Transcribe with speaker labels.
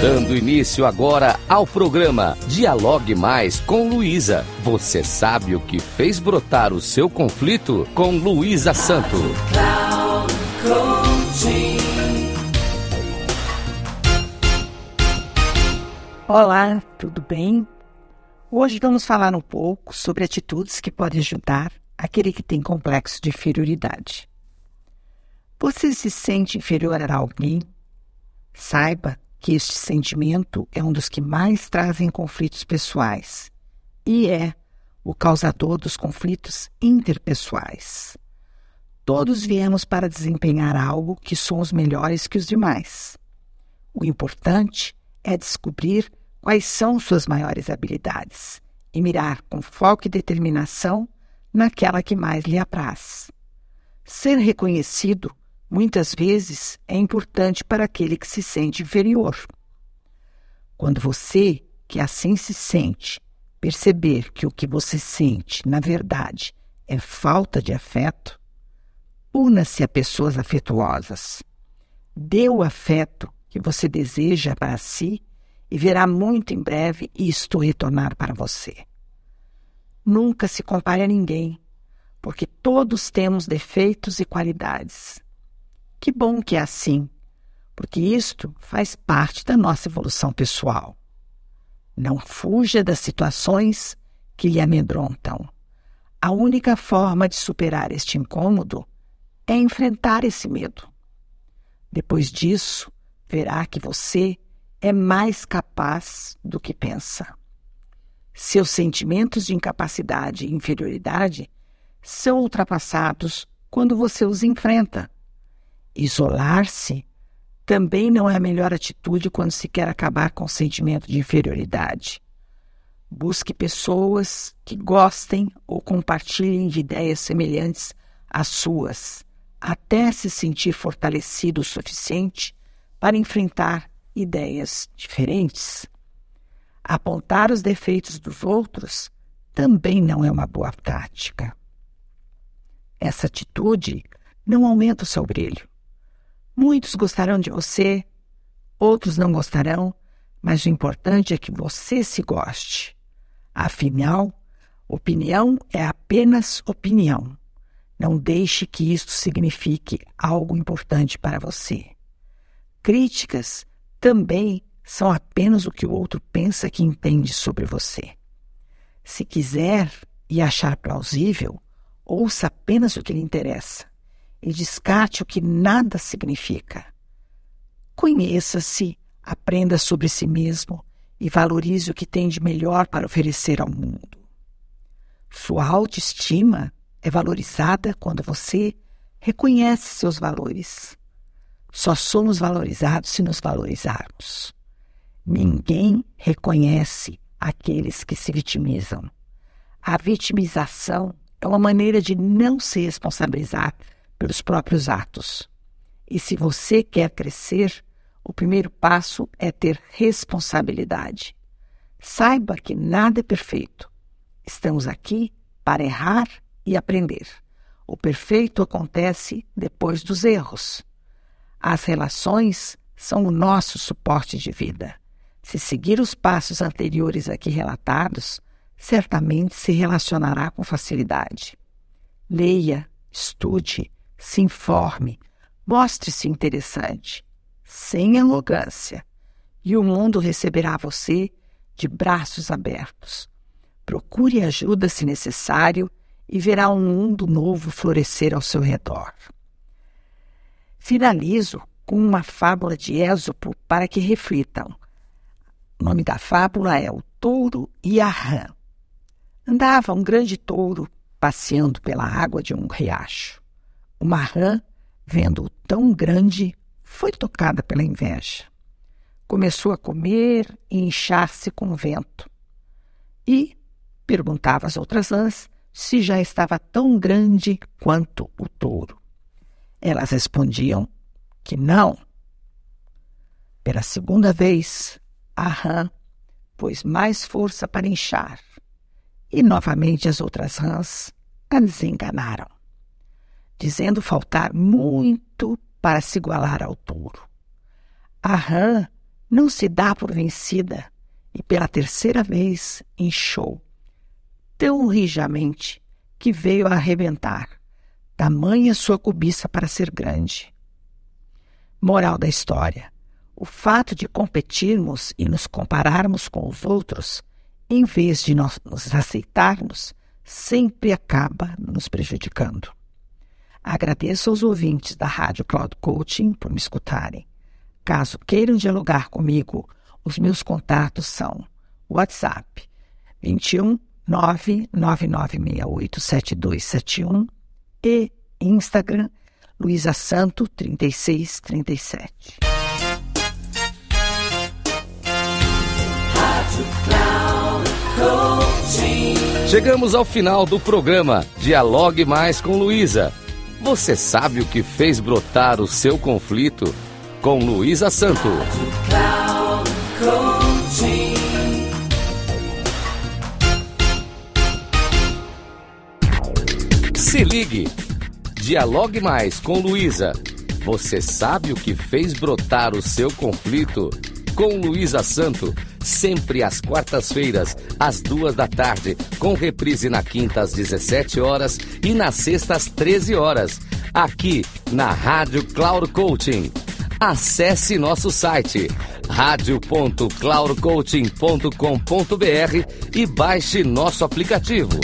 Speaker 1: Dando início agora ao programa Dialogue Mais com Luísa. Você sabe o que fez brotar o seu conflito com Luísa Santo.
Speaker 2: Olá, tudo bem? Hoje vamos falar um pouco sobre atitudes que podem ajudar aquele que tem complexo de inferioridade. Você se sente inferior a alguém? Saiba que este sentimento é um dos que mais trazem conflitos pessoais e é o causador dos conflitos interpessoais. Todos viemos para desempenhar algo que somos melhores que os demais. O importante é descobrir quais são suas maiores habilidades e mirar com foco e determinação naquela que mais lhe apraz. Ser reconhecido muitas vezes é importante para aquele que se sente inferior. Quando você, que assim se sente, perceber que o que você sente, na verdade, é falta de afeto, una-se a pessoas afetuosas. Dê o afeto que você deseja para si e verá muito em breve isto retornar para você. Nunca se compare a ninguém, porque todos temos defeitos e qualidades. Que bom que é assim, porque isto faz parte da nossa evolução pessoal. Não fuja das situações que lhe amedrontam. A única forma de superar este incômodo é enfrentar esse medo. Depois disso, verá que você é mais capaz do que pensa. Seus sentimentos de incapacidade e inferioridade são ultrapassados quando você os enfrenta. Isolar-se também não é a melhor atitude quando se quer acabar com o sentimento de inferioridade. Busque pessoas que gostem ou compartilhem de ideias semelhantes às suas, até se sentir fortalecido o suficiente para enfrentar ideias diferentes. Apontar os defeitos dos outros também não é uma boa tática. Essa atitude não aumenta o seu brilho. Muitos gostarão de você, outros não gostarão, mas o importante é que você se goste. Afinal, opinião é apenas opinião. Não deixe que isto signifique algo importante para você. Críticas também são apenas o que o outro pensa que entende sobre você. Se quiser e achar plausível, ouça apenas o que lhe interessa e descarte o que nada significa. Conheça-se, aprenda sobre si mesmo e valorize o que tem de melhor para oferecer ao mundo. Sua autoestima é valorizada quando você reconhece seus valores. Só somos valorizados se nos valorizarmos. Ninguém reconhece aqueles que se vitimizam. A vitimização é uma maneira de não se responsabilizar pelos próprios atos. E se você quer crescer, o primeiro passo é ter responsabilidade. Saiba que nada é perfeito. Estamos aqui para errar e aprender. O perfeito acontece depois dos erros. As relações são o nosso suporte de vida. Se seguir os passos anteriores aqui relatados, certamente se relacionará com facilidade. Leia, estude, se informe, mostre-se interessante, sem arrogância, e o mundo receberá você de braços abertos. Procure ajuda se necessário e verá um mundo novo florescer ao seu redor. Finalizo com uma fábula de Ésopo para que reflitam. O nome da fábula é O Touro e a Rã. Andava um grande touro passeando pela água de um riacho. Uma rã, vendo-o tão grande, foi tocada pela inveja. Começou a comer e inchar-se com o vento. E perguntava às outras rãs se já estava tão grande quanto o touro. Elas respondiam que não. Pela segunda vez, a rã pôs mais força para inchar, e novamente as outras rãs a desenganaram, dizendo faltar muito para se igualar ao touro. A rã não se dá por vencida e pela terceira vez inchou tão rijamente que veio a arrebentar, tamanha sua cobiça para ser grande. Moral da história: o fato de competirmos e nos compararmos com os outros, em vez de nós nos aceitarmos, sempre acaba nos prejudicando. Agradeço aos ouvintes da Rádio Cloud Coaching por me escutarem. Caso queiram dialogar comigo, os meus contatos são WhatsApp 21 999687271 e Instagram Luísa Santo 3637.
Speaker 1: Chegamos ao final do programa Dialogue Mais com Luísa. Você sabe o que fez brotar o seu conflito? Com Luísa Santo. Se ligue. Dialogue mais com Luísa. Você sabe o que fez brotar o seu conflito? Com Luísa Santo, sempre às quartas-feiras, às duas da tarde, com reprise na quinta às 17 horas e na sexta às 13 horas, aqui na Rádio Cloud Coaching. Acesse nosso site radio.cloudcoaching.com.br e baixe nosso aplicativo.